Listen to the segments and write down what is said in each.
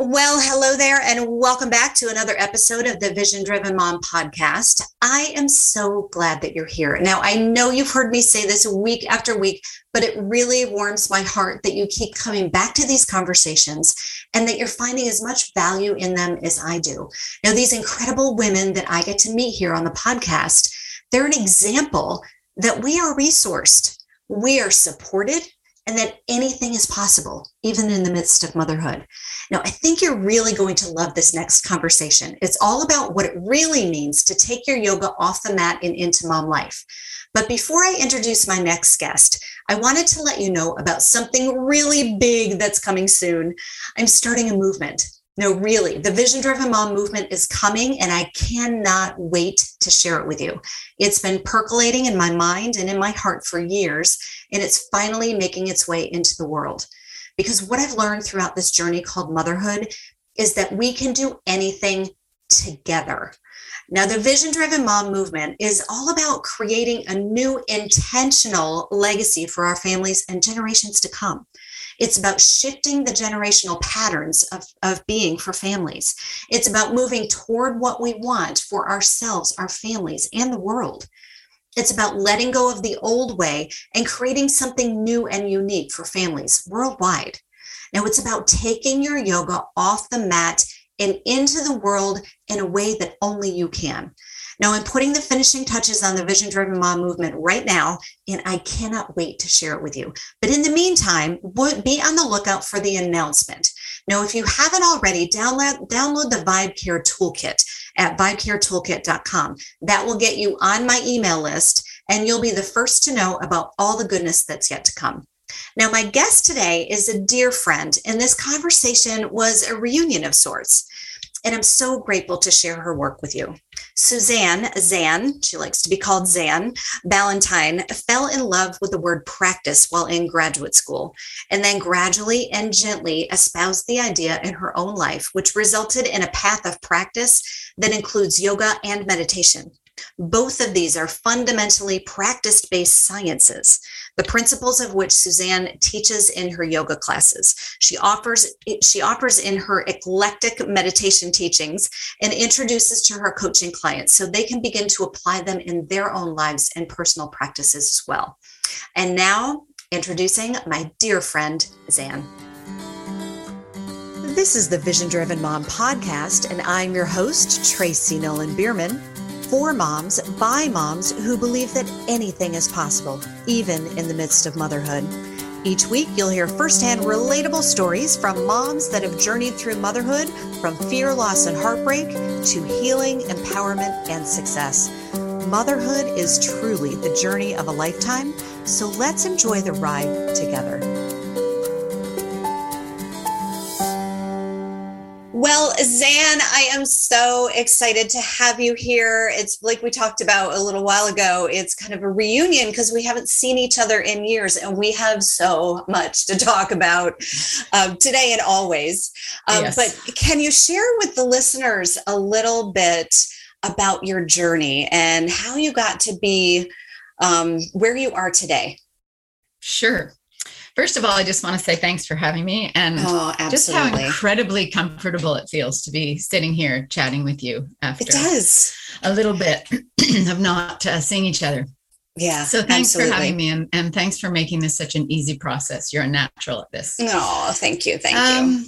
Well, hello there, and welcome back to another episode of the Vision Driven Mom podcast. I am so glad that you're here. Now, I know you've heard me say this week after week, but it really warms my heart that you keep coming back to these conversations and that you're finding as much value in them as I do. Now, these incredible women that I get to meet here on the podcast, they're an example that we are resourced, we are supported, and that anything is possible, even in the midst of motherhood. Now, I think you're really going to love this next conversation. It's all about what it really means to take your yoga off the mat and into mom life. But before I introduce my next guest, I wanted to let you know about something really big that's coming soon. I'm starting a movement. No, really, the Vision Driven Mom movement is coming, and I cannot wait to share it with you. It's been percolating in my mind and in my heart for years, and it's finally making its way into the world. Because what I've learned throughout this journey called motherhood is that we can do anything together. Now, the Vision Driven Mom movement is all about creating a new intentional legacy for our families and generations to come. It's about shifting the generational patterns of, of being for families. It's about moving toward what we want for ourselves, our families, and the world. It's about letting go of the old way and creating something new and unique for families worldwide. Now, it's about taking your yoga off the mat and into the world in a way that only you can. Now, I'm putting the finishing touches on the Vision Driven Mom movement right now, and I cannot wait to share it with you. But in the meantime, be on the lookout for the announcement. Now, if you haven't already, download, download the Vibe Care Toolkit at vibecaretoolkit.com. That will get you on my email list, and you'll be the first to know about all the goodness that's yet to come. Now, my guest today is a dear friend, and this conversation was a reunion of sorts and I'm so grateful to share her work with you. Suzanne Zan, she likes to be called Zan Ballantyne, fell in love with the word practice while in graduate school, and then gradually and gently espoused the idea in her own life, which resulted in a path of practice that includes yoga and meditation. Both of these are fundamentally practice based sciences, the principles of which Suzanne teaches in her yoga classes. She offers, she offers in her eclectic meditation teachings and introduces to her coaching clients so they can begin to apply them in their own lives and personal practices as well. And now, introducing my dear friend, Zan. This is the Vision Driven Mom podcast, and I'm your host, Tracy Nolan Bierman for moms by moms who believe that anything is possible, even in the midst of motherhood. Each week, you'll hear firsthand relatable stories from moms that have journeyed through motherhood from fear, loss, and heartbreak to healing, empowerment, and success. Motherhood is truly the journey of a lifetime, so let's enjoy the ride together. Well, Zan, I am so excited to have you here. It's like we talked about a little while ago. It's kind of a reunion because we haven't seen each other in years, and we have so much to talk about um, today and always. Um, yes. But can you share with the listeners a little bit about your journey and how you got to be um, where you are today? Sure. First of all, I just want to say thanks for having me and oh, just how incredibly comfortable it feels to be sitting here chatting with you after it does. a little bit of not uh, seeing each other. Yeah. So thanks absolutely. for having me and, and thanks for making this such an easy process. You're a natural at this. No, thank you. Thank um, you.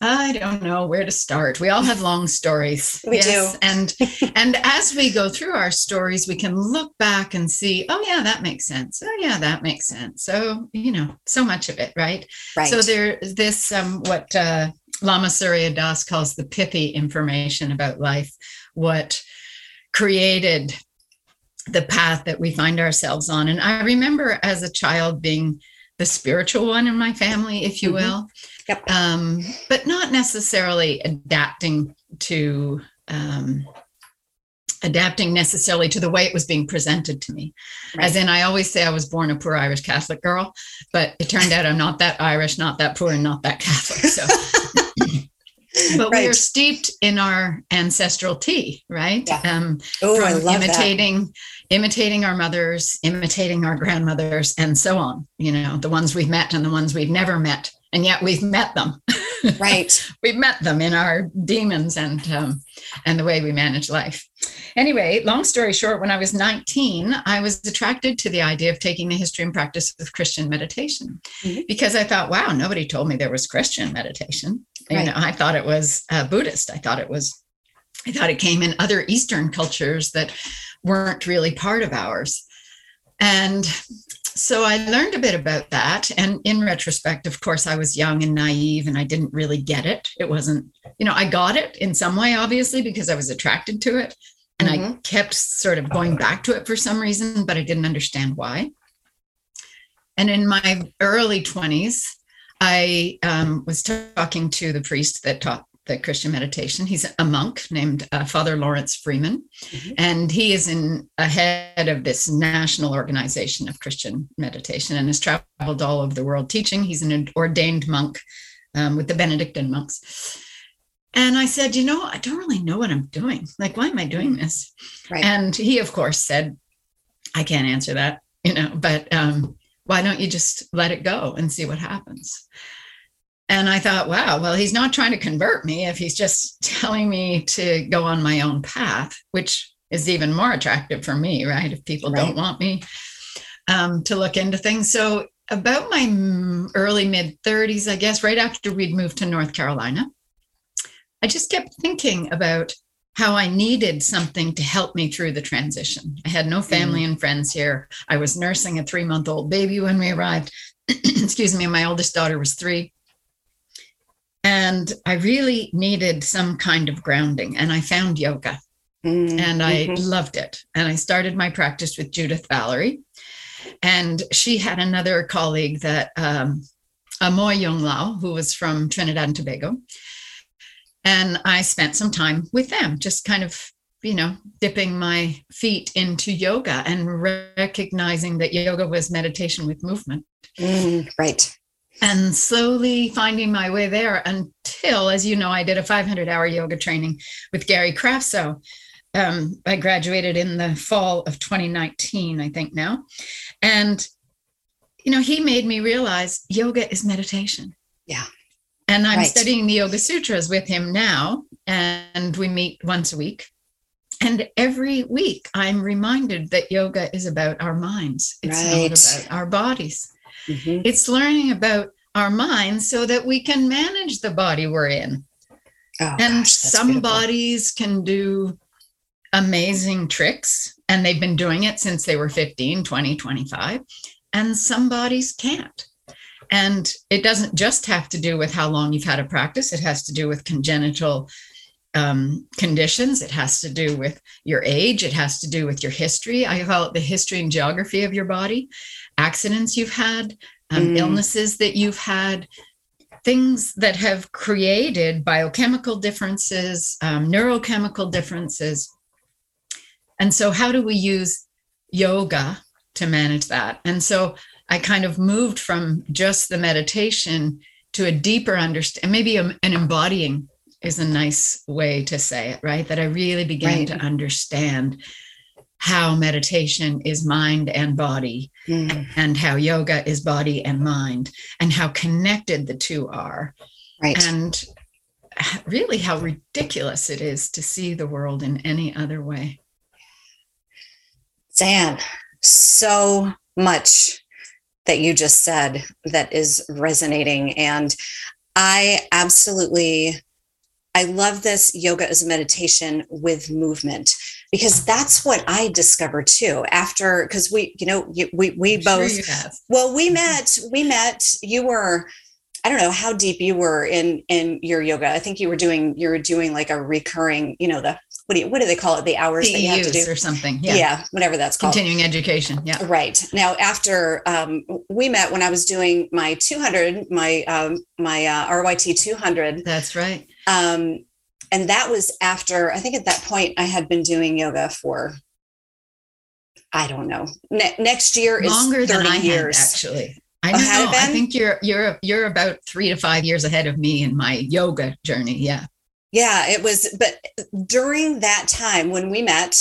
I don't know where to start. We all have long stories. we yes. do. And and as we go through our stories, we can look back and see, oh yeah, that makes sense. Oh yeah, that makes sense. So, you know, so much of it, right? Right. So there's this um what uh Lama Surya Das calls the pithy information about life, what created the path that we find ourselves on. And I remember as a child being the spiritual one in my family, if you mm-hmm. will. Yep. Um, but not necessarily adapting to um, adapting necessarily to the way it was being presented to me. Right. As in, I always say I was born a poor Irish Catholic girl, but it turned out I'm not that Irish, not that poor, and not that Catholic. So, but right. we are steeped in our ancestral tea, right? Yeah. Um, oh, I love imitating that imitating our mothers, imitating our grandmothers, and so on. You know, the ones we've met and the ones we've never met, and yet we've met them. Right. We've met them in our demons and um, and the way we manage life. Anyway, long story short, when I was 19, I was attracted to the idea of taking the history and practice of Christian meditation mm-hmm. because I thought, wow, nobody told me there was Christian meditation. Right. You know, I thought it was uh, Buddhist. I thought it was, I thought it came in other Eastern cultures that weren't really part of ours. And so I learned a bit about that. And in retrospect, of course, I was young and naive and I didn't really get it. It wasn't, you know, I got it in some way, obviously, because I was attracted to it. And mm-hmm. I kept sort of going back to it for some reason, but I didn't understand why. And in my early 20s, I um, was talking to the priest that taught the Christian meditation. He's a monk named uh, Father Laurence Freeman, mm-hmm. and he is in ahead of this national organization of Christian meditation and has traveled all over the world teaching. He's an ordained monk um, with the Benedictine monks. And I said, you know, I don't really know what I'm doing. Like, why am I doing this? Right. And he, of course, said, I can't answer that, you know, but um, why don't you just let it go and see what happens? And I thought, wow, well, he's not trying to convert me if he's just telling me to go on my own path, which is even more attractive for me, right? If people right. don't want me um, to look into things. So, about my early mid 30s, I guess, right after we'd moved to North Carolina, I just kept thinking about how I needed something to help me through the transition. I had no family mm. and friends here. I was nursing a three month old baby when we arrived. Excuse me, my oldest daughter was three. And I really needed some kind of grounding, and I found yoga. Mm-hmm. And I mm-hmm. loved it. And I started my practice with Judith Valerie. And she had another colleague that, um, Amoy Young Lao, who was from Trinidad and Tobago. And I spent some time with them, just kind of, you know, dipping my feet into yoga and recognizing that yoga was meditation with movement. Mm, right and slowly finding my way there until, as you know, I did a 500 hour yoga training with Gary Kraftsow. Um, I graduated in the fall of 2019, I think now. And, you know, he made me realize yoga is meditation. Yeah. And I'm right. studying the Yoga Sutras with him now, and we meet once a week. And every week I'm reminded that yoga is about our minds, it's right. not about our bodies. Mm-hmm. It's learning about our minds so that we can manage the body we're in. Oh, and gosh, some beautiful. bodies can do amazing tricks, and they've been doing it since they were 15, 20, 25, and some bodies can't. And it doesn't just have to do with how long you've had a practice, it has to do with congenital um, conditions. It has to do with your age. It has to do with your history. I call it the history and geography of your body accidents you've had, um, mm. illnesses that you've had, things that have created biochemical differences, um, neurochemical differences. And so, how do we use yoga to manage that? And so, I kind of moved from just the meditation to a deeper understanding, maybe a, an embodying is a nice way to say it, right? That I really began right. to understand how meditation is mind and body, mm. and how yoga is body and mind, and how connected the two are. Right. And really how ridiculous it is to see the world in any other way. Zan, so much that you just said that is resonating. And I absolutely I love this yoga as a meditation with movement because that's what I discovered too. After because we, you know, we we both sure well we mm-hmm. met we met. You were I don't know how deep you were in in your yoga. I think you were doing you were doing like a recurring, you know, the what do you, what do they call it? The hours that you have to do or something. Yeah. yeah, whatever that's called. Continuing education. Yeah. Right. Now, after um, we met when I was doing my 200, my um, my uh, RYT 200. That's right. Um, and that was after I think at that point I had been doing yoga for I don't know. Ne- next year is longer 30 than I years. Had, actually. I know. I think you're you're you're about three to five years ahead of me in my yoga journey. Yeah. Yeah, it was. But during that time when we met,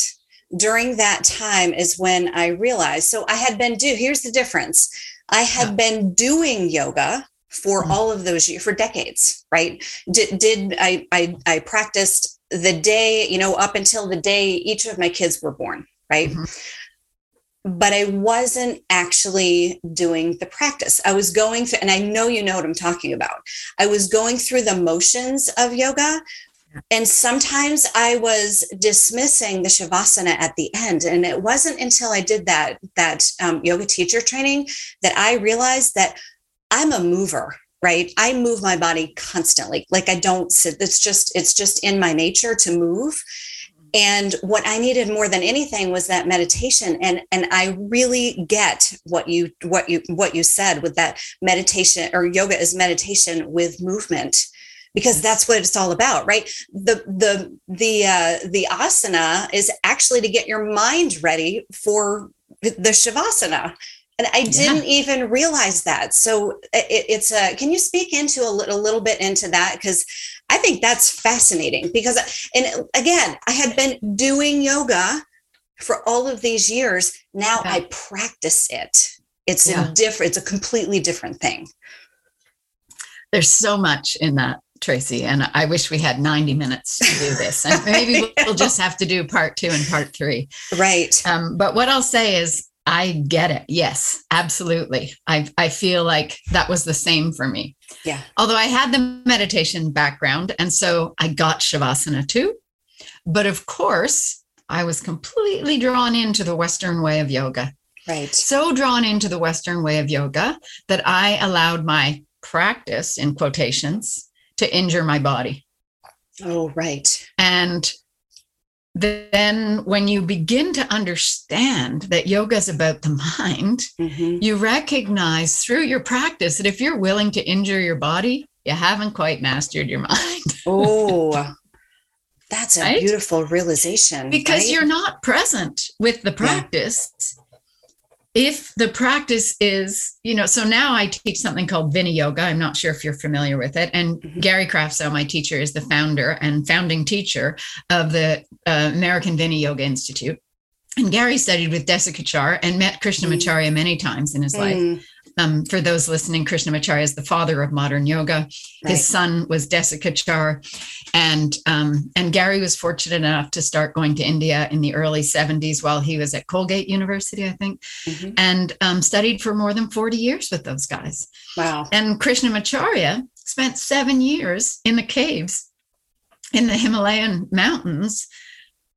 during that time is when I realized. So I had been do. Here's the difference. I had yeah. been doing yoga for mm. all of those years, for decades, right? Did, did I, I, I practiced the day, you know, up until the day each of my kids were born, right? Mm-hmm but I wasn't actually doing the practice. I was going through, and I know you know what I'm talking about. I was going through the motions of yoga. And sometimes I was dismissing the shavasana at the end, and it wasn't until I did that that um, yoga teacher training that I realized that I'm a mover right i move my body constantly like i don't sit it's just it's just in my nature to move and what i needed more than anything was that meditation. And and i really get what you what you what you said with that meditation or yoga is meditation with movement because that's what it's all about right? The the the uh the asana is actually to get your mind ready for the shavasana and i didn't yeah. even realize that so it, it's a can you speak into a little, a little bit into that because I think that's fascinating because, and again, I had been doing yoga for all of these years. Now yeah. I practice it. It's yeah. a different, it's a completely different thing. There's so much in that, Tracy. And I wish we had 90 minutes to do this. And maybe we'll just have to do part two and part three. Right. Um, but what I'll say is, I get it. Yes, absolutely. I, I feel like that was the same for me. Yeah. Although I had the meditation background, and so I got Shavasana too. But of course, I was completely drawn into the Western way of yoga. Right. So drawn into the Western way of yoga that I allowed my practice, in quotations, to injure my body. Oh, right. And then when you begin to understand that yoga is about the mind, mm-hmm. you recognize through your practice that if you're willing to injure your body, you haven't quite mastered your mind. oh, that's a right? beautiful realization. Because right? you're not present with the practice. If the practice is, you know, so now I teach something called Vini Yoga. I'm not sure if you're familiar with it. And mm-hmm. Gary Kraftsow, my teacher, is the founder and founding teacher of the uh, American Vini Yoga Institute. And Gary studied with Desikachar and met Krishnamacharya mm. many times in his mm. life. Um, for those listening, Krishnamacharya is the father of modern yoga. Right. His son was Desikachar, and um, and Gary was fortunate enough to start going to India in the early '70s while he was at Colgate University, I think, mm-hmm. and um, studied for more than 40 years with those guys. Wow! And Krishnamacharya spent seven years in the caves in the Himalayan mountains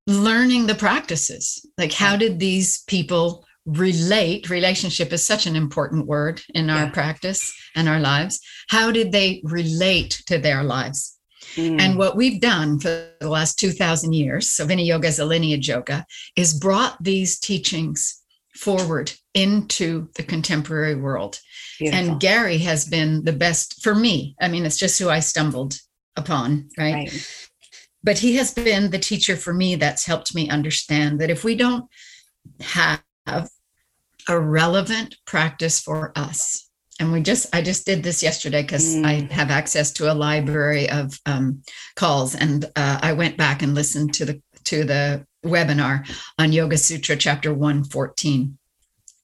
learning the practices like how did these people relate relationship is such an important word in our yeah. practice and our lives how did they relate to their lives mm. and what we've done for the last 2000 years so vini yoga is a lineage yoga is brought these teachings forward into the contemporary world Beautiful. and gary has been the best for me i mean it's just who i stumbled upon right? right but he has been the teacher for me that's helped me understand that if we don't have a relevant practice for us. And we just i just did this yesterday because mm. i have access to a library of um, calls. And uh, i went back and listened to the to the webinar on yoga sutra chapter 114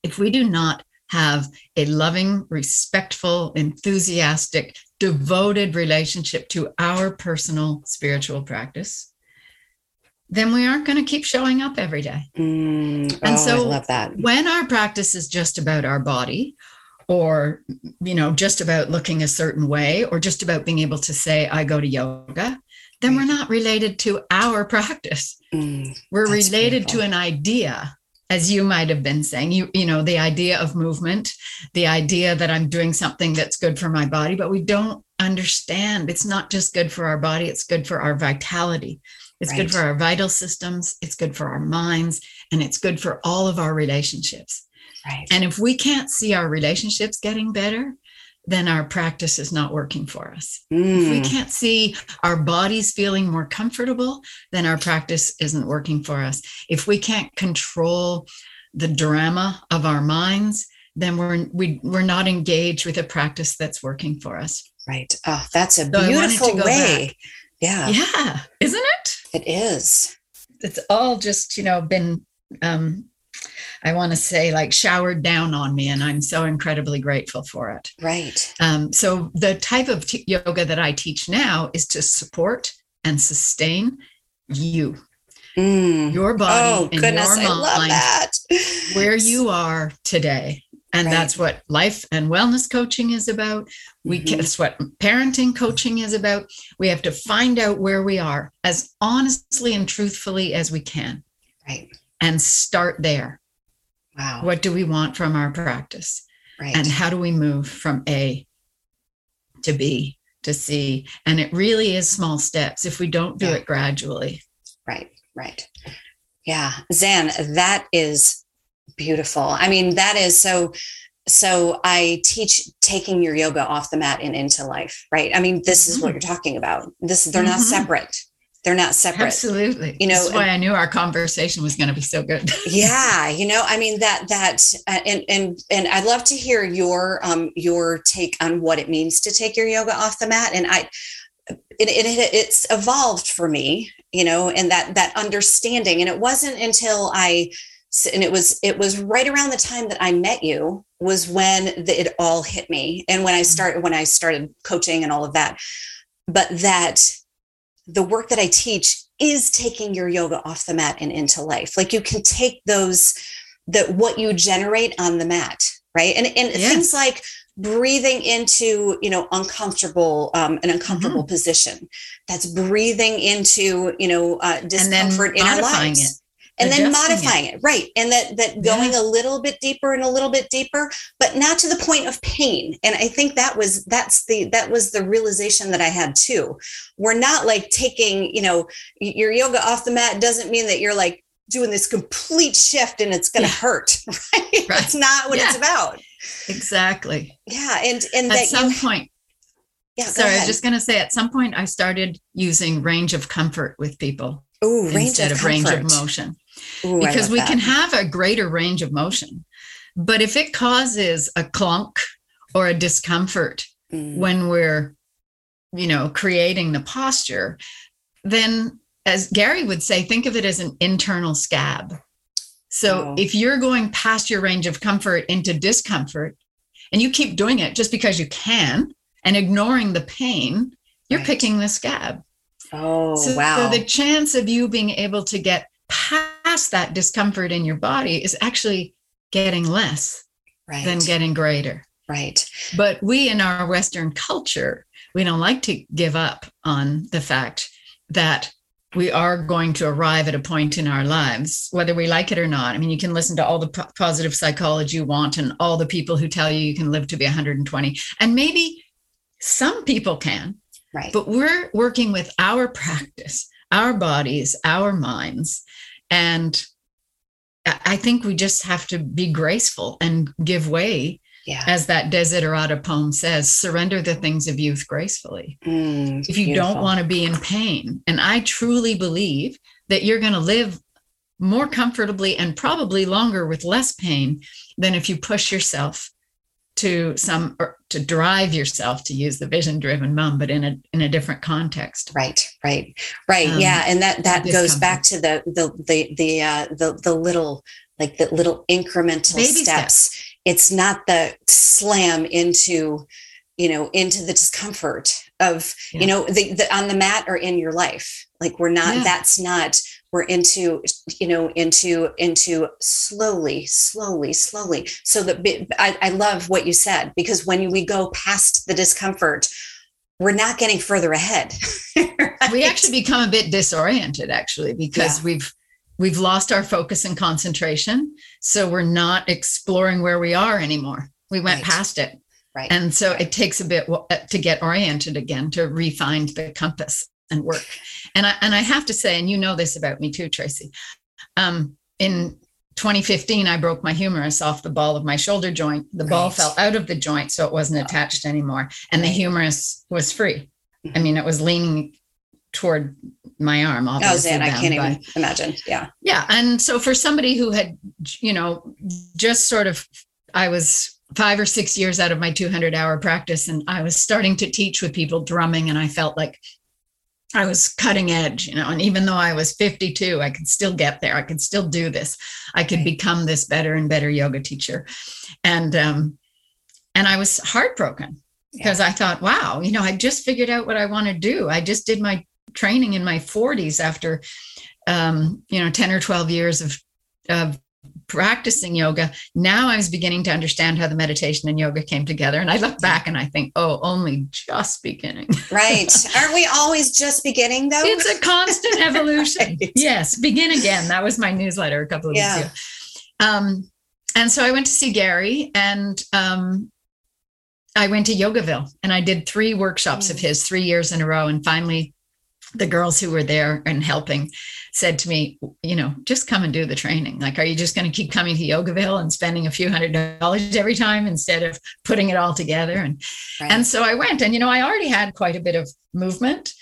if we do not have a loving respectful enthusiastic devoted relationship to our personal spiritual practice then we aren't going to keep showing up every day. Mm, and oh, so I love that. when our practice is just about our body or you know just about looking a certain way or just about being able to say I go to yoga, then we're not related to our practice. Mm, we're related beautiful. to an idea as you might have been saying you you know the idea of movement the idea that i'm doing something that's good for my body but we don't understand it's not just good for our body it's good for our vitality it's right. good for our vital systems, it's good for our minds, and it's good for all of our relationships. Right. And if we can't see our relationships getting better, then our practice is not working for us. Mm. If we mm. can't see our bodies feeling more comfortable, then our practice isn't working for us. If we can't control the drama of our minds, then we're we, we're not engaged with a practice that's working for us. Right. Oh, that's a so beautiful way. Back. Yeah. Yeah. Isn't it? It is. It's all just, you know, been um I want to say like showered down on me, and I'm so incredibly grateful for it. Right. Um, so the type of t- yoga that I teach now is to support and sustain you, Mm. your body, Oh and goodness, your I love mind, that. where you are today. And Right. that's what life and wellness coaching is about. We Mhm. that's what parenting coaching is about. We have to find out where we are as honestly and truthfully as we can Right. and start there. Wow. What do we want from our practice? Right. And how do we move from A to B to C? And it really is small steps if we don't do Yeah. it gradually. Right, right. Yeah, Zan, that is beautiful. I mean, that is so. So I teach taking your yoga off the mat and into life, right? I mean, this is what Mhm. you're talking about. This they're not Mhm. separate. They're not separate. Absolutely. You know, That's why I knew our conversation was going to be so good. yeah you know i mean that that uh, and and and i'd love to hear your um your take on what it means to take your yoga off the mat and i it, it it's evolved for me you know and that that understanding and it wasn't until i and it was it was right around the time that i met you was when the, it all hit me and when i started when i started coaching and all of that. But that the work that I teach is taking your yoga off the mat and into life. Like you can take those that what you generate on the mat, right? And and things like breathing into you know uncomfortable um, an uncomfortable position. That's breathing into you know uh, discomfort in our lives it, and then adjusting it. modifying it. right and that that going a little bit deeper and a little bit deeper but not to the point of pain and i think that was that's the that was the realization that i had too we're not like taking you know your yoga off the mat doesn't mean that you're like doing this complete shift and it's going to Yeah. hurt right? that's not what it's about exactly. yeah and and At that some you point, yeah sorry, I was just going to say at some point I started using range of comfort with people range instead of, of, range of motion. Ooh, because we that. can have a greater range of motion. But if it causes a clunk or a discomfort Mm, when we're, you know, creating the posture, then as Gary would say, think of it as an internal scab. So Oh. if you're going past your range of comfort into discomfort and you keep doing it just because you can and ignoring the pain, you're Right. picking the scab. oh So, wow so the chance of you being able to get past that discomfort in your body is actually getting less right than getting greater. right But we in our Western culture, we don't like to give up on the fact that we are going to arrive at a point in our lives, whether we like it or not. I mean, you can listen to all the po- positive psychology you want and all the people who tell you you can live to be 120. And maybe some people can, right but we're working with our practice, our bodies, our minds. And I think we just have to be graceful and give way, yeah as that Desiderata poem says surrender the things of youth gracefully. Mm, If you beautiful. don't want to be in pain, and I truly believe that you're going to live more comfortably and probably longer with less pain than if you push yourself to some or to drive yourself to use the vision driven mom but in a in a different context right right right Um, yeah and that that goes back to the the the the uh the, the little like the little incremental Baby steps. it's not the slam into you know into the discomfort of Yeah. you know the, the on the mat or in your life like we're not Yeah. that's not we're into you know into into slowly slowly slowly. So that I, I love what you said because when we go past the discomfort we're not getting further ahead. We actually become a bit disoriented actually because Yeah. we've we've lost our focus and concentration. So we're not exploring where we are anymore. We went Right. past it. Right. And so it takes a bit uh, to get oriented again to refine the compass and work. And i and i have to say and you know this about me too tracy um in 2015 i broke my humerus off the ball of my shoulder joint. The ball Right. fell out of the joint so it wasn't attached anymore. And the humerus was free. I mean it was leaning toward my arm oh zan i can't by- even imagine. Yeah. Yeah and so for somebody who had you know just sort of i was five or six years out of my 200 hour practice and i was starting to teach with people drumming and i felt like I was cutting edge, you know, and even though I was 52, I could still get there. I could still do this. I could become this better and better yoga teacher. And um, and I was heartbroken because yeah. I thought, wow, you know, I just figured out what I want to do. I just did my training in my 40s after um, you know, 10 or 12 years of of practicing yoga, now I was beginning to understand how the meditation and yoga came together. And I look back and I think, oh, only just beginning. right. Aren't we always just beginning though? It's a constant evolution. right. Yes. Begin again. That was my newsletter a couple of yeah. weeks ago. Um, and so I went to see Gary and um, I went to Yogaville and I did three workshops mm. of his three years in a row. And finally, the girls who were there and helping said to me, you know, just come and do the training. Like, are you just going to keep coming to Yogaville and spending a few hundred dollars every time instead of putting it all together? And right. and so I went, and you know, I already had quite a bit of movement.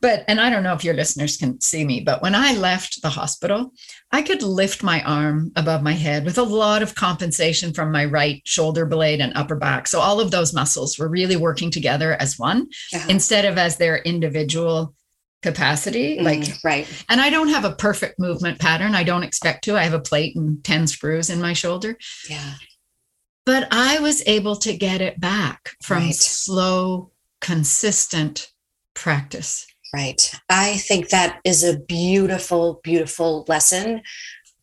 But, and I don't know if your listeners can see me, but when I left the hospital, I could lift my arm above my head with a lot of compensation from my right shoulder blade and upper back. So all of those muscles were really working together as one uh-huh. instead of as their individual capacity mm, like right. and i don't have a perfect movement pattern. I don't expect to. I have a plate and 10 screws in my shoulder. Yeah. But i was able to get it back from right. slow consistent practice. Right. I think that is a beautiful beautiful lesson.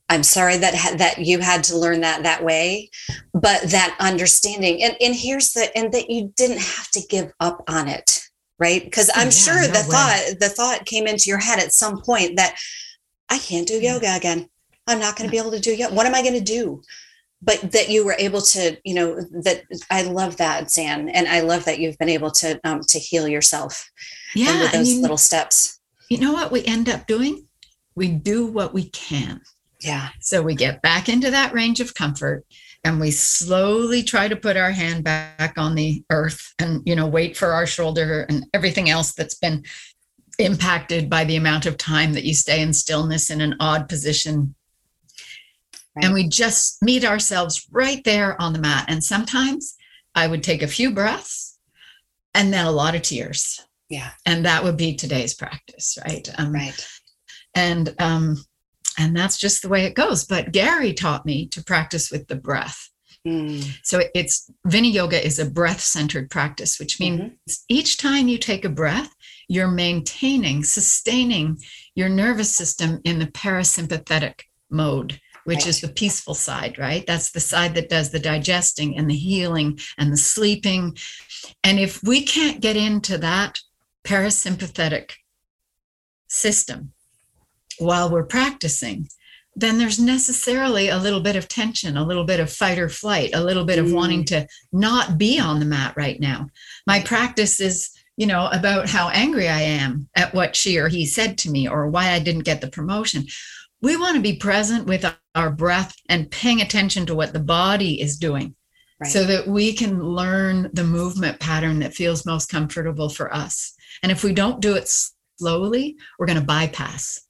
I'm sorry that that you had to learn that that way but that understanding and and here's the and that you didn't have to give up on it right? Because i'm yeah, sure no the way. thought the thought came into your head at some point that i can't do yoga again. I'm not going to be able to do yoga what am i going to do? But that you were able to you know that i love that zan and i love that you've been able to um, to heal yourself yeah with those you, little steps. You know what we end up doing? We do what we can. Yeah. So we get back into that range of comfort and we slowly try to put our hand back on the earth and you know wait for our shoulder and everything else that's been impacted by the amount of time that you stay in stillness in an odd position. Right. and we just meet ourselves right there on the mat. And sometimes i would take a few breaths and then a lot of tears. Yeah. And that would be today's practice right? Um, right. and um and that's just the way it goes but gary taught me to practice with the breath mm. so it's vini yoga is a breath centered practice which means mm-hmm. each time you take a breath you're maintaining sustaining your nervous system in the parasympathetic mode which right. is the peaceful side right that's the side that does the digesting and the healing and the sleeping and if we can't get into that parasympathetic system while we're practicing, then there's necessarily a little bit of tension, a little bit of fight or flight, a little bit of mm. wanting to not be on the mat right now. My practice is, you know, about how angry I am at what she or he said to me or why I didn't get the promotion. We want to be present with our breath and paying attention to what the body is doing right. so that we can learn the movement pattern that feels most comfortable for us. And if we don't do it slowly, we're going to bypass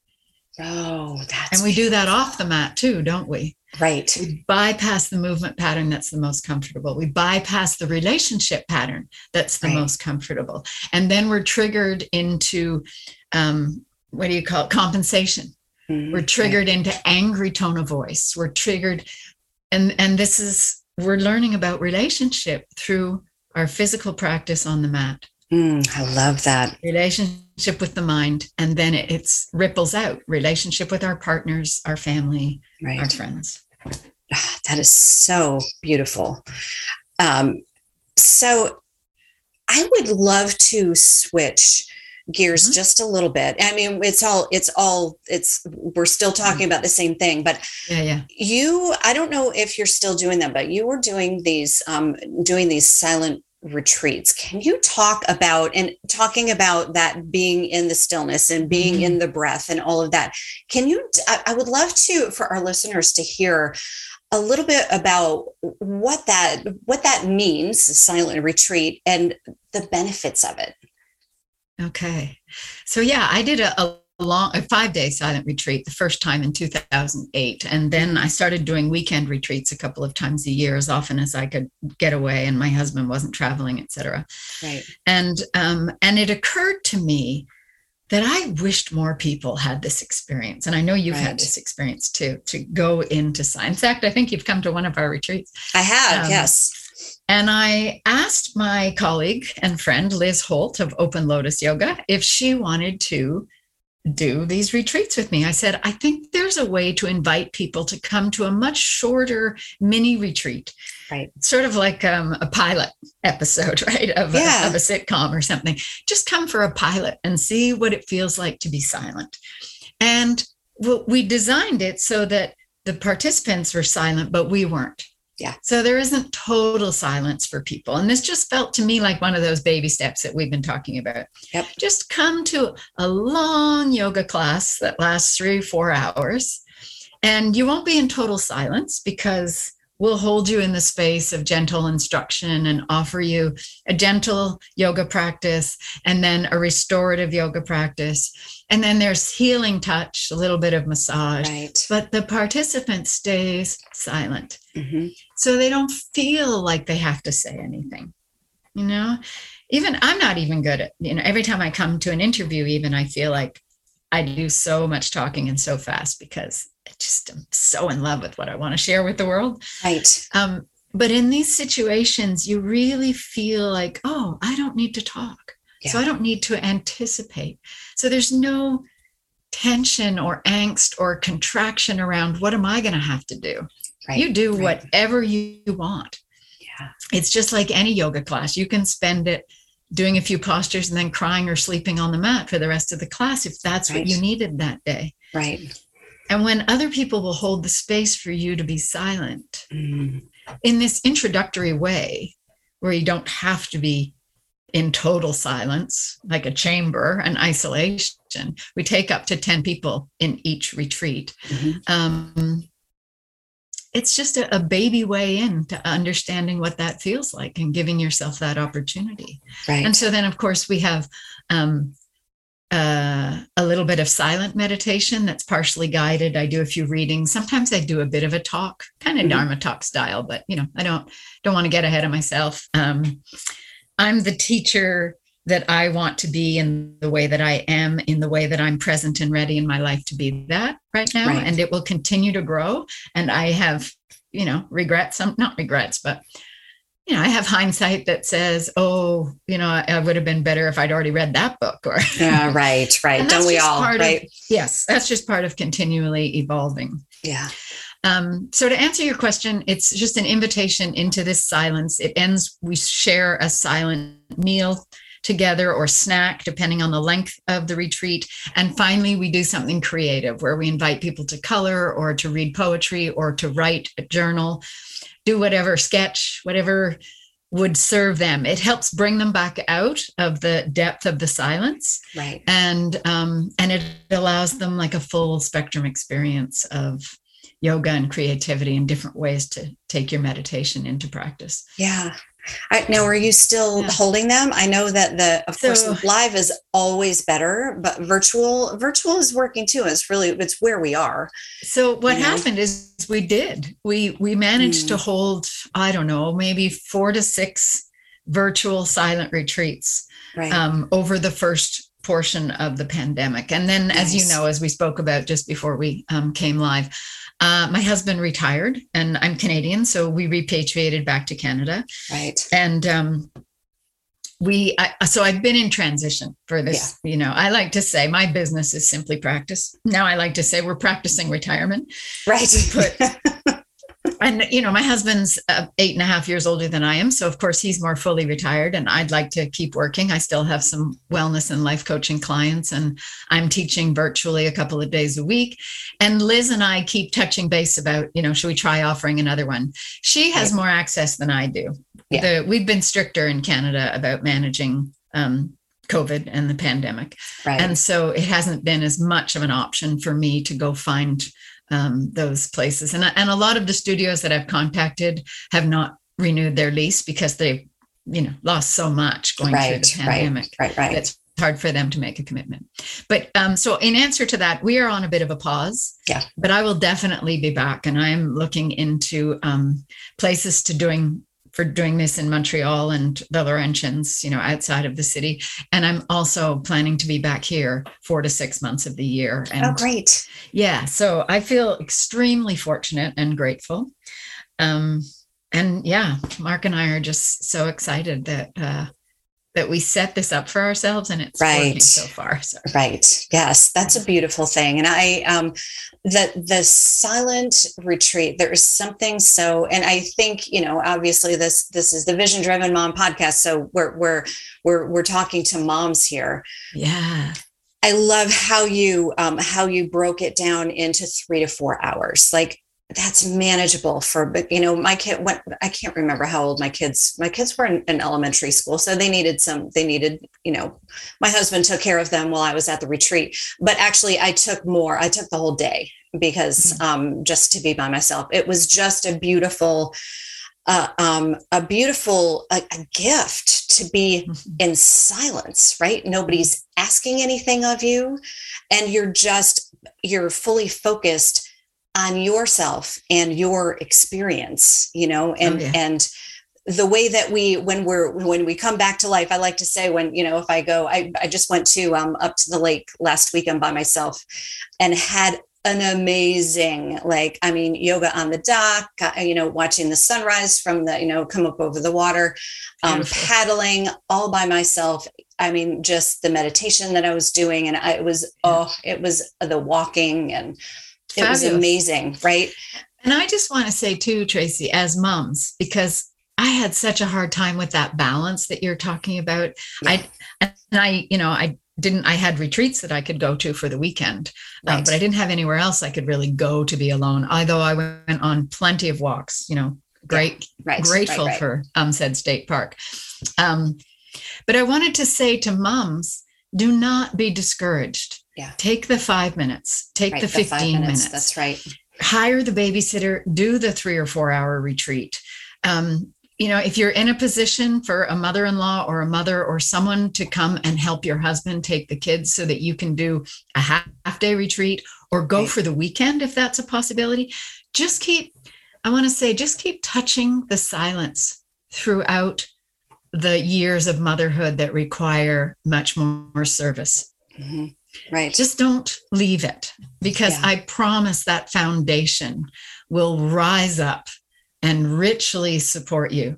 Oh, that's and we do that off the mat too, don't we? Right. We bypass the movement pattern that's the most comfortable. We bypass the relationship pattern that's the right. most comfortable. And then we're triggered into um, what do you call it? Compensation. Mm-hmm. We're triggered right. into angry tone of voice. We're triggered, and and this is we're learning about relationship through our physical practice on the mat. Mm, I love that. Relationship with the mind. And then it it's ripples out relationship with our partners, our family, right. our friends. Ah, that is so beautiful. Um, so I would love to switch gears mm-hmm. just a little bit. I mean, it's all, it's all, it's, we're still talking mm-hmm. about the same thing, but yeah, yeah. You, I don't know if you're still doing them, but you were doing these, um, doing these silent retreats. Can you talk about and talking about that being in the stillness and being mm-hmm. in the breath and all of that? Can you? I would love to for our listeners to hear a little bit about what that what that means, silent retreat, and the benefits of it. Okay, so yeah, I did a, a long a five day silent retreat the first time in 2008 and then i started doing weekend retreats a couple of times a year as often as i could get away and my husband wasn't traveling etc right and um and it occurred to me that I wished more people had this experience. And I know you've right. had this experience too, to go into science. In fact, I think you've come to one of our retreats. I have, um, yes. And I asked my colleague and friend, Liz Holt of Open Lotus Yoga, if she wanted to do these retreats with me. I said, I think there's a way to invite people to come to a much shorter mini retreat. Right. Sort of like um, a pilot episode, right? Of, yeah. a, of a sitcom or something. Just come for a pilot and see what it feels like to be silent. And we designed it so that the participants were silent, but we weren't. Yeah. So there isn't total silence for people. And this just felt to me like one of those baby steps that we've been talking about. Yep. Just come to a long yoga class that lasts three, four hours. And you won't be in total silence because we'll hold you in the space of gentle instruction and offer you a gentle yoga practice and then a restorative yoga practice. And then there's healing touch, a little bit of massage. Right. But the participant stays silent. Mm-hmm. So they don't feel like they have to say anything. You know, even I'm not even good at, you know, every time I come to an interview, even I feel like I do so much talking and so fast because I just am so in love with what I want to share with the world. Right. Um, but in these situations, you really feel like, oh, I don't need to talk. Yeah. So I don't need to anticipate. So there's no tension or angst or contraction around what am I going to have to do? Right. You do right. whatever you want. Yeah. It's just like any yoga class. You can spend it doing a few postures and then crying or sleeping on the mat for the rest of the class if that's right. what you needed that day. Right. And when other people will hold the space for you to be silent mm. in this introductory way, where you don't have to be in total silence, like a chamber, an isolation. We take up to 10 people in each retreat. Mm-hmm. Um, it's just a, a, baby way in to understanding what that feels like and giving yourself that opportunity. Right. And so then, of course, we have um, uh, a little bit of silent meditation that's partially guided. I do a few readings. Sometimes I do a bit of a talk, kind of mm-hmm. Dharma talk style, but you know, I don't don't want to get ahead of myself. Um, I'm the teacher that I want to be in the way that I am, in the way that I'm present and ready in my life to be that right now, right. and it will continue to grow. And I have, you know, regrets. Some not regrets, but you know, I have hindsight that says, "Oh, you know, I, would have been better if I'd already read that book." Or yeah, right, right. Don't we all? Right. Of, yes, that's just part of continually evolving. Yeah. Um, so to answer your question, it's just an invitation into this silence. It ends. We share a silent meal together or snack, depending on the length of the retreat. And finally, we do something creative where we invite people to color or to read poetry or to write a journal do whatever sketch, whatever would serve them. It helps bring them back out of the depth of the silence, right? And um, and it allows them like a full spectrum experience of yoga and creativity and different ways to take your meditation into practice. Yeah, I, now, are you still yeah. holding them? I know that the, of so, course, live is always better, but virtual, virtual is working too. It's really, it's where we are. So what happened know? is we did, we, we managed mm. to hold, I don't know, maybe four to six virtual silent retreats right. um, over the first portion of the pandemic. And then, nice. as you know, as we spoke about just before we um, came live, uh, my husband retired, and I'm Canadian, so we repatriated back to Canada. Right. And um, we, I, so I've been in transition for this. Yeah. You know, I like to say my business is simply practice. Now I like to say we're practicing retirement. Right. We put and you know my husband's uh, eight and a half years older than i am so of course he's more fully retired and i'd like to keep working i still have some wellness and life coaching clients and i'm teaching virtually a couple of days a week and liz and i keep touching base about you know should we try offering another one she has more access than i do yeah. the, we've been stricter in canada about managing um, COVID and the pandemic. Right. And so it hasn't been as much of an option for me to go find um, those places. And, and a lot of the studios that I've contacted have not renewed their lease because they've, you know, lost so much going right, through the pandemic. Right, right, right. It's hard for them to make a commitment. But um, so in answer to that, we are on a bit of a pause. Yeah. But I will definitely be back, and I am looking into um, places to doing for doing this in Montreal and the Laurentians, you know, outside of the city. And I'm also planning to be back here four to six months of the year. And oh, great. Yeah. So I feel extremely fortunate and grateful. Um, and yeah, Mark and I are just so excited that uh, that we set this up for ourselves and it's right. working so far. So. Right. Yes, that's a beautiful thing. And I um the the silent retreat, there is something so and I think, you know, obviously this this is the vision driven mom podcast. So we're we're we're we're talking to moms here. Yeah. I love how you um how you broke it down into three to four hours. Like that's manageable for but you know my kid went i can't remember how old my kids my kids were in, in, elementary school so they needed some they needed you know my husband took care of them while i was at the retreat but actually i took more i took the whole day because mm-hmm. um just to be by myself it was just a beautiful uh, um, a beautiful a, a gift to be mm-hmm. in silence right nobody's asking anything of you and you're just you're fully focused on yourself and your experience you know and oh, yeah. and the way that we when we're when we come back to life i like to say when you know if i go i, I just went to um up to the lake last weekend by myself and had an amazing like i mean yoga on the dock uh, you know watching the sunrise from the you know come up over the water um, paddling all by myself. I mean just the meditation that i was doing and I, it was oh it was the walking and it Fabulous. was amazing, right? And I just want to say too, Tracy, as moms, because I had such a hard time with that balance that you're talking about. Yeah. I and I, you know, I didn't. I had retreats that I could go to for the weekend, um, right. um, but I didn't have anywhere else I could really go to be alone. Although I went on plenty of walks, you know, great, yeah. right. grateful right, for said State Park. Um, but I wanted to say to moms, do not be discouraged yeah. Take the five minutes, take right, the 15 the minutes, minutes. That's right. Hire the babysitter, do the three or four hour retreat. Um, you know, if you're in a position for a mother in law or a mother or someone to come and help your husband take the kids so that you can do a half day retreat or go right. for the weekend, if that's a possibility, just keep, I want to say, just keep touching the silence throughout the years of motherhood that require much more service. Mm-hmm. Right. Just don't leave it because yeah. I promise that foundation will rise up and richly support you,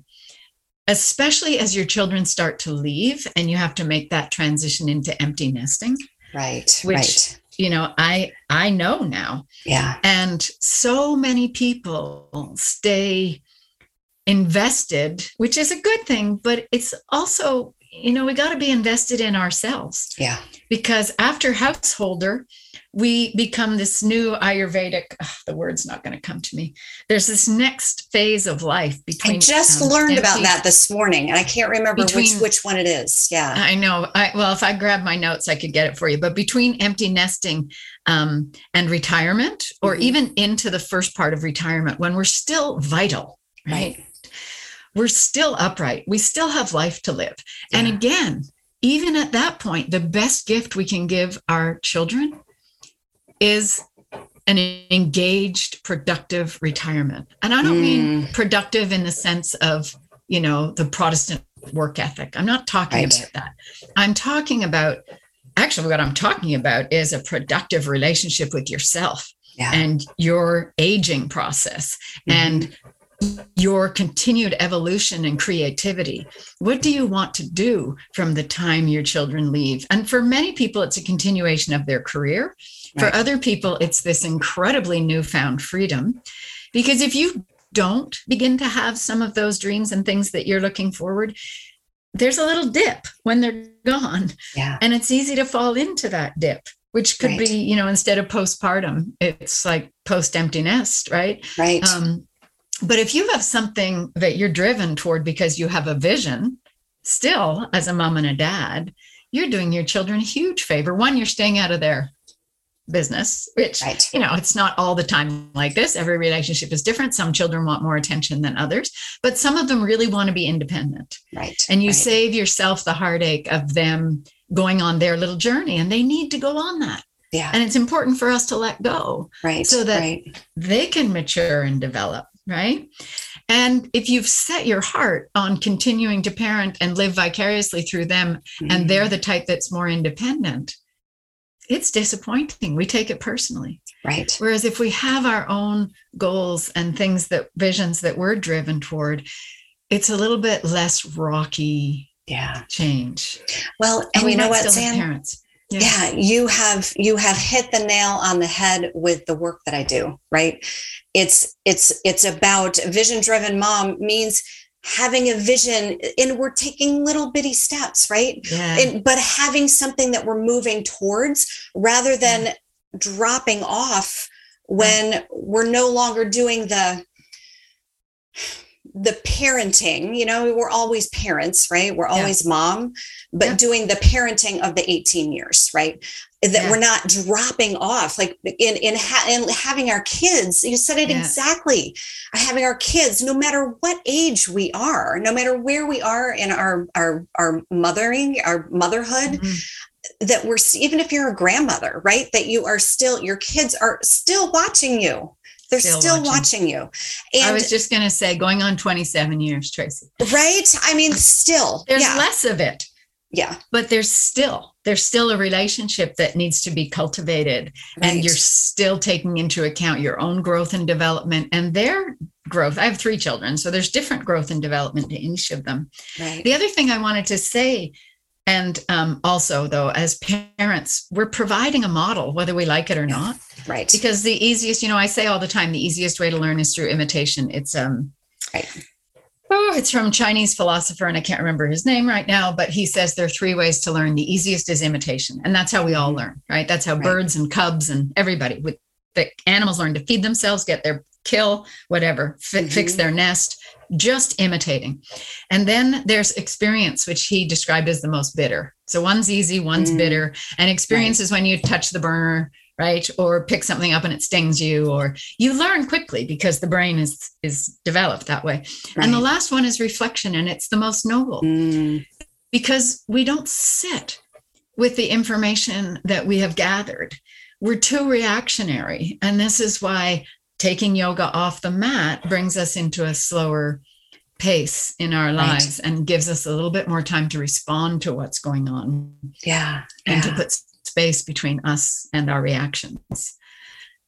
especially as your children start to leave and you have to make that transition into empty nesting. Right. Which, right. you know, I I know now. Yeah. And so many people stay invested, which is a good thing, but it's also you know, we got to be invested in ourselves. Yeah. Because after householder, we become this new Ayurvedic. Oh, the word's not going to come to me. There's this next phase of life between. I just um, learned about that this morning, and I can't remember between, which which one it is. Yeah, I know. I, well, if I grab my notes, I could get it for you. But between empty nesting um, and retirement, or mm-hmm. even into the first part of retirement, when we're still vital, right? right we're still upright. We still have life to live. Yeah. And again, even at that point, the best gift we can give our children is an engaged, productive retirement. And I don't mm. mean productive in the sense of, you know, the Protestant work ethic. I'm not talking right. about that. I'm talking about actually what I'm talking about is a productive relationship with yourself yeah. and your aging process mm-hmm. and your continued evolution and creativity. What do you want to do from the time your children leave? And for many people, it's a continuation of their career. For other people, it's this incredibly newfound freedom. Because if you don't begin to have some of those dreams and things that you're looking forward, there's a little dip when they're gone. Yeah. And it's easy to fall into that dip which could right. be you know instead of postpartum it's like post empty nest right right um, but if you have something that you're driven toward because you have a vision, still as a mom and a dad, you're doing your children a huge favor. One, you're staying out of their business, which, right. you know, it's not all the time like this. Every relationship is different. Some children want more attention than others, but some of them really want to be independent. Right. And you right. save yourself the heartache of them going on their little journey and they need to go on that. Yeah. And it's important for us to let go. Right. So that right. they can mature and develop right? And if you've set your heart on continuing to parent and live vicariously through them, mm-hmm. and they're the type that's more independent, it's disappointing. We take it personally. Right. Whereas if we have our own goals and things that visions that we're driven toward, it's a little bit less rocky yeah change. Well, and, and we you know what, Zan? Parents. Yeah. yeah, you have you have hit the nail on the head with the work that I do, right? It's it's it's about vision driven mom means having a vision and we're taking little bitty steps right yeah. and, but having something that we're moving towards rather than yeah. dropping off when yeah. we're no longer doing the the parenting you know we're always parents right we're always mom but doing the parenting of the 18 years right that yeah. we're not dropping off like in in, ha- in having our kids you said it yeah. exactly having our kids no matter what age we are no matter where we are in our our our mothering our motherhood mm-hmm. that we're even if you're a grandmother right that you are still your kids are still watching you they're still, still watching. watching. you. And I was just going to say, going on 27 years, Tracy. Right? I mean, still. There's yeah. less of it yeah but there's still there's still a relationship that needs to be cultivated right. and you're still taking into account your own growth and development and their growth i have three children so there's different growth and development to each of them right. the other thing i wanted to say and um, also though as parents we're providing a model whether we like it or not right because the easiest you know i say all the time the easiest way to learn is through imitation it's um right oh, it's from Chinese philosopher, and I can't remember his name right now, but he says there are three ways to learn. The easiest is imitation, and that's how we all mm-hmm. learn, right? That's how right. birds and cubs and everybody with the animals learn to feed themselves, get their kill, whatever, mm-hmm. fix their nest, just imitating. And then there's experience, which he described as the most bitter. So one's easy, one's mm. bitter, and experience right. is when you touch the burner right or pick something up and it stings you or you learn quickly because the brain is is developed that way right. and the last one is reflection and it's the most noble mm. because we don't sit with the information that we have gathered we're too reactionary and this is why taking yoga off the mat brings us into a slower pace in our lives right. and gives us a little bit more time to respond to what's going on yeah and yeah. to put space between us and our reactions.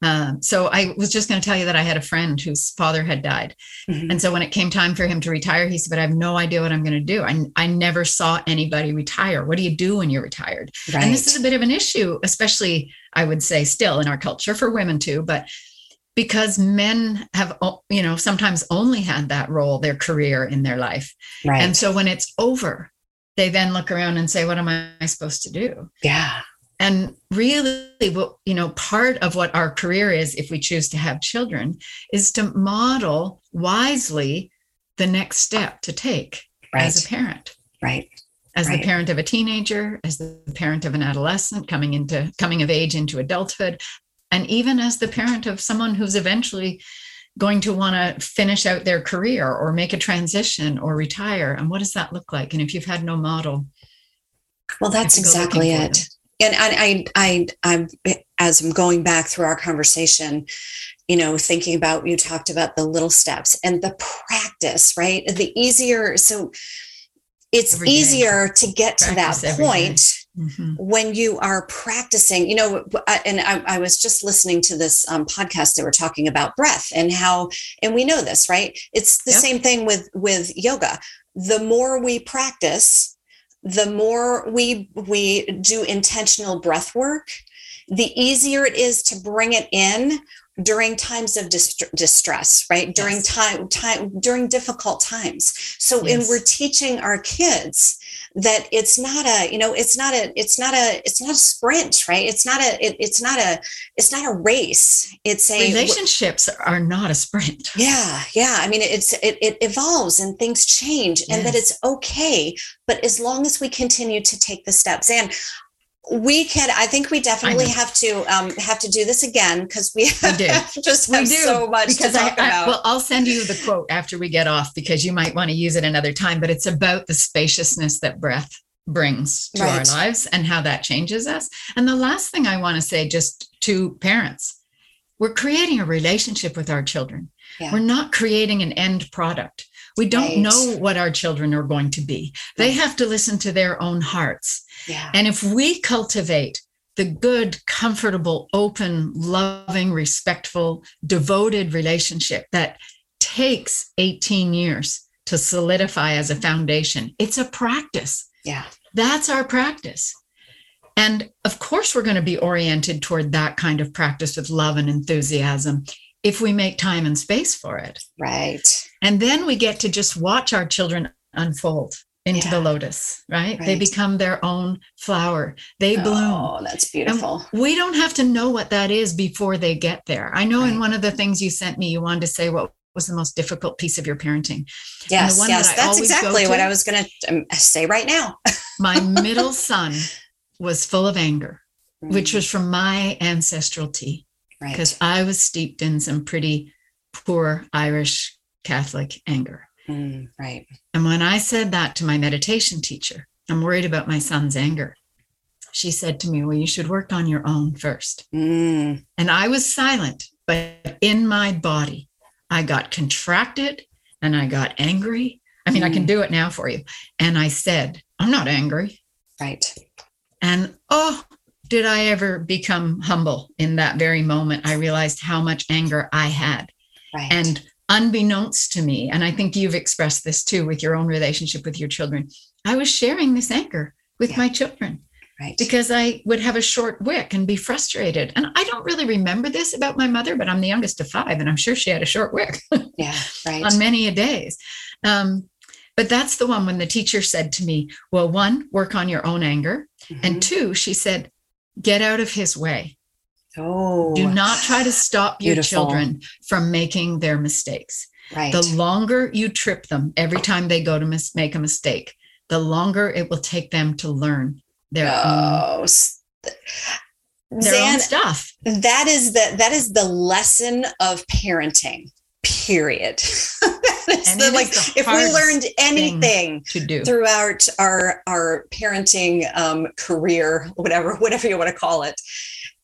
Um, so I was just going to tell you that I had a friend whose father had died. Mm-hmm. And so when it came time for him to retire, he said, but I have no idea what I'm going to do. I, I never saw anybody retire. What do you do when you're retired? Right. And this is a bit of an issue, especially I would say still in our culture for women too, but because men have, you know, sometimes only had that role, their career in their life. Right. And so when it's over, they then look around and say, what am I supposed to do? Yeah and really what you know part of what our career is if we choose to have children is to model wisely the next step to take right. as a parent right as right. the parent of a teenager as the parent of an adolescent coming into coming of age into adulthood and even as the parent of someone who's eventually going to want to finish out their career or make a transition or retire and what does that look like? And if you've had no model well that's exactly it. and I, I, I, I, as I'm going back through our conversation, you know, thinking about you talked about the little steps and the practice, right? The easier, so it's easier to get practice to that point mm-hmm. when you are practicing. You know, and I, I was just listening to this um, podcast. They were talking about breath and how, and we know this, right? It's the yep. same thing with with yoga. The more we practice, the more we we do intentional breath work the easier it is to bring it in during times of dist- distress right? During yes. time time during difficult times. So yes. and we're teaching our kids that it's not a you know it's not a it's not a it's not a sprint right? It's not a it, it's not a it's not a race. It's a relationships are not a sprint. Yeah yeah. I mean it's it, it evolves and things change and yes. that it's okay. But as long as we continue to take the steps and we could i think we definitely have to um, have to do this again because we, we do. just we do so much because to talk I, about. I, well i'll send you the quote after we get off because you might want to use it another time but it's about the spaciousness that breath brings to right. our lives and how that changes us and the last thing i want to say just to parents we're creating a relationship with our children. Yeah. We're not creating an end product. We don't Right. know what our children are going to be. They have to listen to their own hearts. Yeah. And if we cultivate the good, comfortable, open, loving, respectful, devoted relationship that takes 18 years to solidify as a foundation, it's a practice. Yeah. That's our practice. And of course, we're going to be oriented toward that kind of practice with love and enthusiasm if we make time and space for it. Right. And then we get to just watch our children unfold into the lotus, right? They become their own flower. They bloom. Oh, that's beautiful. We don't have to know what that is before they get there. I know in one of the things you sent me, you wanted to say what was the most difficult piece of your parenting. yes. one Yes. that That's exactly what I was going to um, say right now. My middle son was full of anger, which Mm, was from my ancestral tea, right. because I was steeped in some pretty poor Irish Catholic anger. Mm, right. And when I said that to my meditation teacher, I'm worried about my son's anger. She said to me, Well, you should work on your own first. Mm, And I was silent, but in my body, I got contracted and I got angry. I mean, I can Mm. do it now for you. And I said, I'm not angry. right. And oh, did I ever become humble in that very moment? I realized how much anger I had. Right. And unbeknownst to me, and I think you've expressed this too with your own relationship with your children, I was sharing this anger with Yeah. my children right. because I would have a short wick and be frustrated. And I don't really remember this about my mother, but I'm the youngest of five, and I'm sure she had a short wick Yeah. Right. on many a days. Um, but that's the one when the teacher said to me, Well, one, work on your own anger. And Mhm. two, she said, get out of his way. oh, Do not try to stop your Beautiful. children from making their mistakes. right. The longer you trip them every time they go to mis- make a mistake, the longer it will take them to learn their oh, s- their Zan, own stuff. that is the that is the lesson of parenting. Period. that is And the, like if we learned anything To do. throughout our our parenting um, career, whatever whatever you want to call it,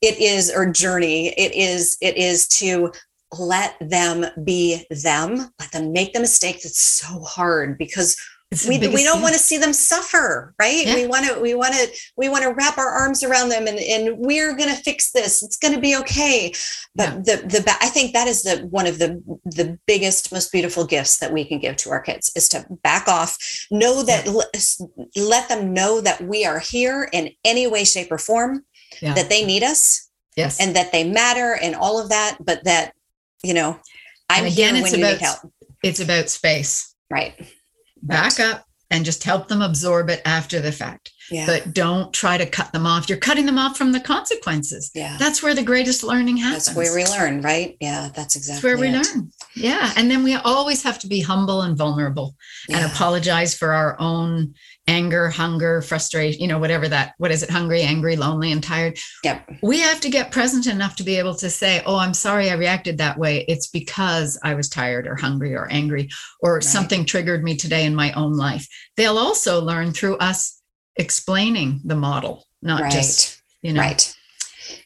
it is or journey. It is it is to let them be them. Let them make the mistake that's so hard because It's we, we don't want to see them suffer right Yeah. we want to we want to we want to wrap our arms around them and and we're going to fix this it's going to be okay but Yeah. the the i think that is the one of the the biggest most beautiful gifts that we can give to our kids is to back off know that let, let them know that we are here in any way shape or form Yeah. that they need us yes. and that they matter and all of that but that you know i'm And again, here it's when you need about- help it's about space. right Back up and just help them absorb it after the fact. yeah But don't try to cut them off. You're cutting them off from the consequences. yeah That's where the greatest learning happens. That's where we learn, right? Yeah, that's exactly That's where we learn. Yeah. And then we always have to be humble and vulnerable and apologize for our own anger, hunger, frustration, you know, whatever that, what is it, hungry, angry, lonely, and tired. Yep. We have to get present enough to be able to say, oh, I'm sorry I reacted that way. It's because I was tired or hungry or angry or Right. something triggered me today in my own life. They'll also learn through us explaining the model, not right. just, you know, right.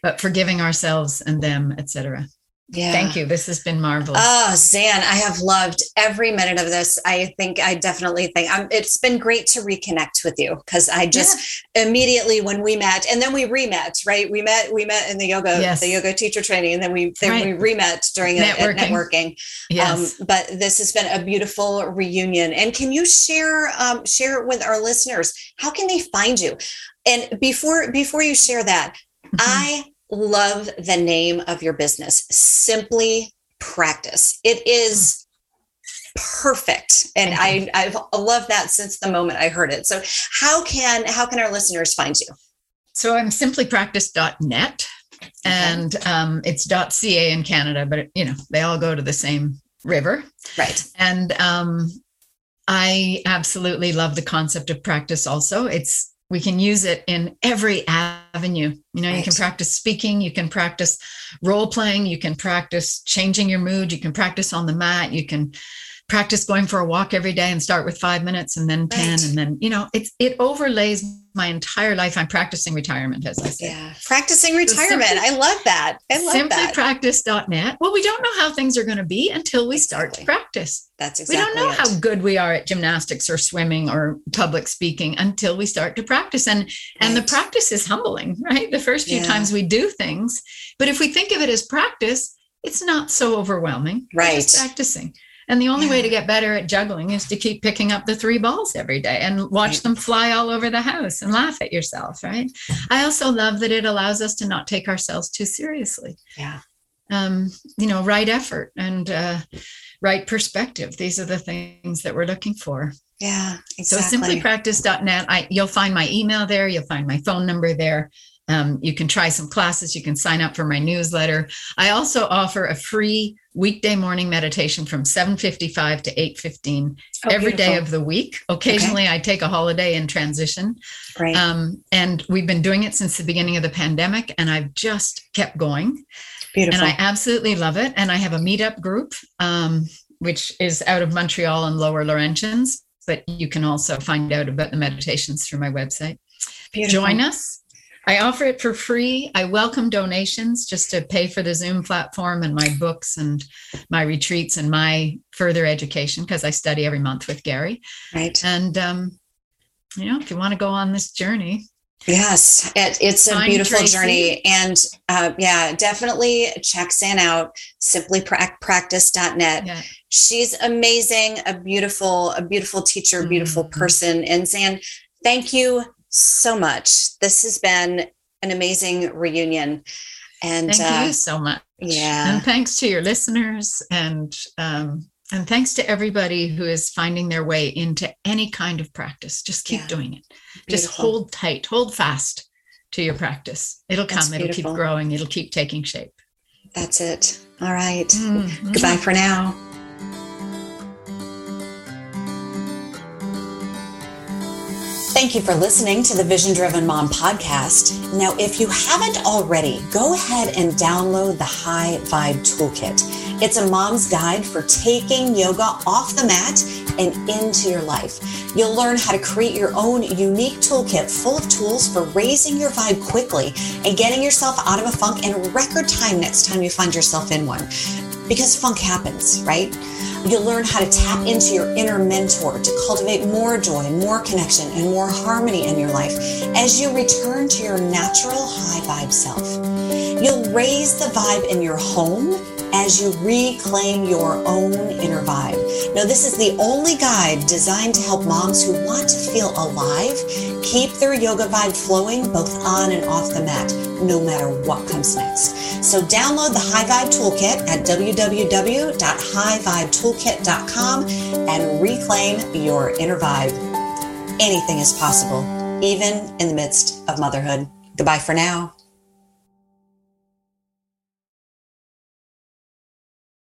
but forgiving ourselves and them, etc. Yeah. Thank you. This has been marvelous. Oh, Zan, I have loved every minute of this. I think I definitely think um, it's been great to reconnect with you because I just immediately when we met and then we remet, right? We met, we met in the yoga, Yes. the yoga teacher training, and then we then Right. we remet during a, a Networking. networking. yes. Um, but this has been a beautiful reunion. And can you share um, share it with our listeners? How can they find you? And before before you share that, Mhm. I love the name of your business, Simply Practice. It is perfect, and I, i've loved that since the moment I heard it. So how can how can our listeners find you? So I'm simplypractice.net and um, it's .ca in Canada, but you know, they all go to the same river. Right. And um, I absolutely love the concept of practice also. It's we can use it in every avenue. You know, you can practice speaking, you can practice role playing, you can practice changing your mood, you can practice on the mat, you can practice going for a walk every day and start with five minutes and then 10 right. and then you know it's it overlays my entire life. I'm practicing retirement as i say yeah. Practicing retirement. So simply, i love that. I love that. simplypractice.net well we don't know how things are going to be until we exactly. start to practice. That's exactly we don't know it. how good we are at gymnastics or swimming or public speaking until we start to practice. And right. and the practice is humbling right? The first few yeah. times we do things. But if we think of it as practice it's not so overwhelming. Right. practicing and the only way to get better at juggling is to keep picking up the three balls every day and watch them fly all over the house and laugh at yourself, right? I also love that it allows us to not take ourselves too seriously. Yeah. Um, you know, right effort and uh, right perspective. These are the things that we're looking for. Yeah, exactly. So simplypractice.net. I you'll find my email there, you'll find my phone number there. Um, you can try some classes. You can sign up for my newsletter. I also offer a free weekday morning meditation from 7.55 to 8.15 oh, every beautiful. day of the week. Occasionally, okay. I take a holiday in transition. Right. Um, and we've been doing it since the beginning of the pandemic, and I've just kept going. Beautiful. And I absolutely love it. And I have a meetup group, um, which is out of Montreal and Lower Laurentians, but you can also find out about the meditations through my website. Beautiful. Join us I offer it for free. I welcome donations just to pay for the Zoom platform and my books and my retreats and my further education because I study every month with Gary. Right. And, um, you know, if you want to go on this journey, Yes, it, it's a beautiful Tracy. journey. And uh, yeah, definitely check Zan out, simplypractice.net. Yeah. She's amazing, a beautiful, a beautiful teacher, beautiful mm-hmm. person. And Zan, thank you so much. This has been an amazing reunion. And thank uh, you so much. Yeah. And thanks to your listeners and um, and thanks to everybody who is finding their way into any kind of practice. Just keep yeah. doing it. Beautiful. Just hold tight, hold fast to your practice. It'll come, it'll keep growing, it'll keep taking shape. That's it. All right. mm-hmm. Goodbye for now. Thank you for listening to the Vision Driven Mom podcast. Now, if you haven't already, go ahead and download the High Vibe Toolkit. It's a mom's guide for taking yoga off the mat and into your life. You'll learn how to create your own unique toolkit full of tools for raising your vibe quickly and getting yourself out of a funk in record time next time you find yourself in one. Because funk happens, right? You'll learn how to tap into your inner mentor to cultivate more joy, more connection, and more harmony in your life as you return to your natural high vibe self. You'll raise the vibe in your home as you reclaim your own inner vibe. Now, this is the only guide designed to help moms who want to feel alive keep their yoga vibe flowing both on and off the mat, no matter what comes next. So download the High Vibe Toolkit at www.highvibetoolkit.com and reclaim your inner vibe. Anything is possible, even in the midst of motherhood. Goodbye for now.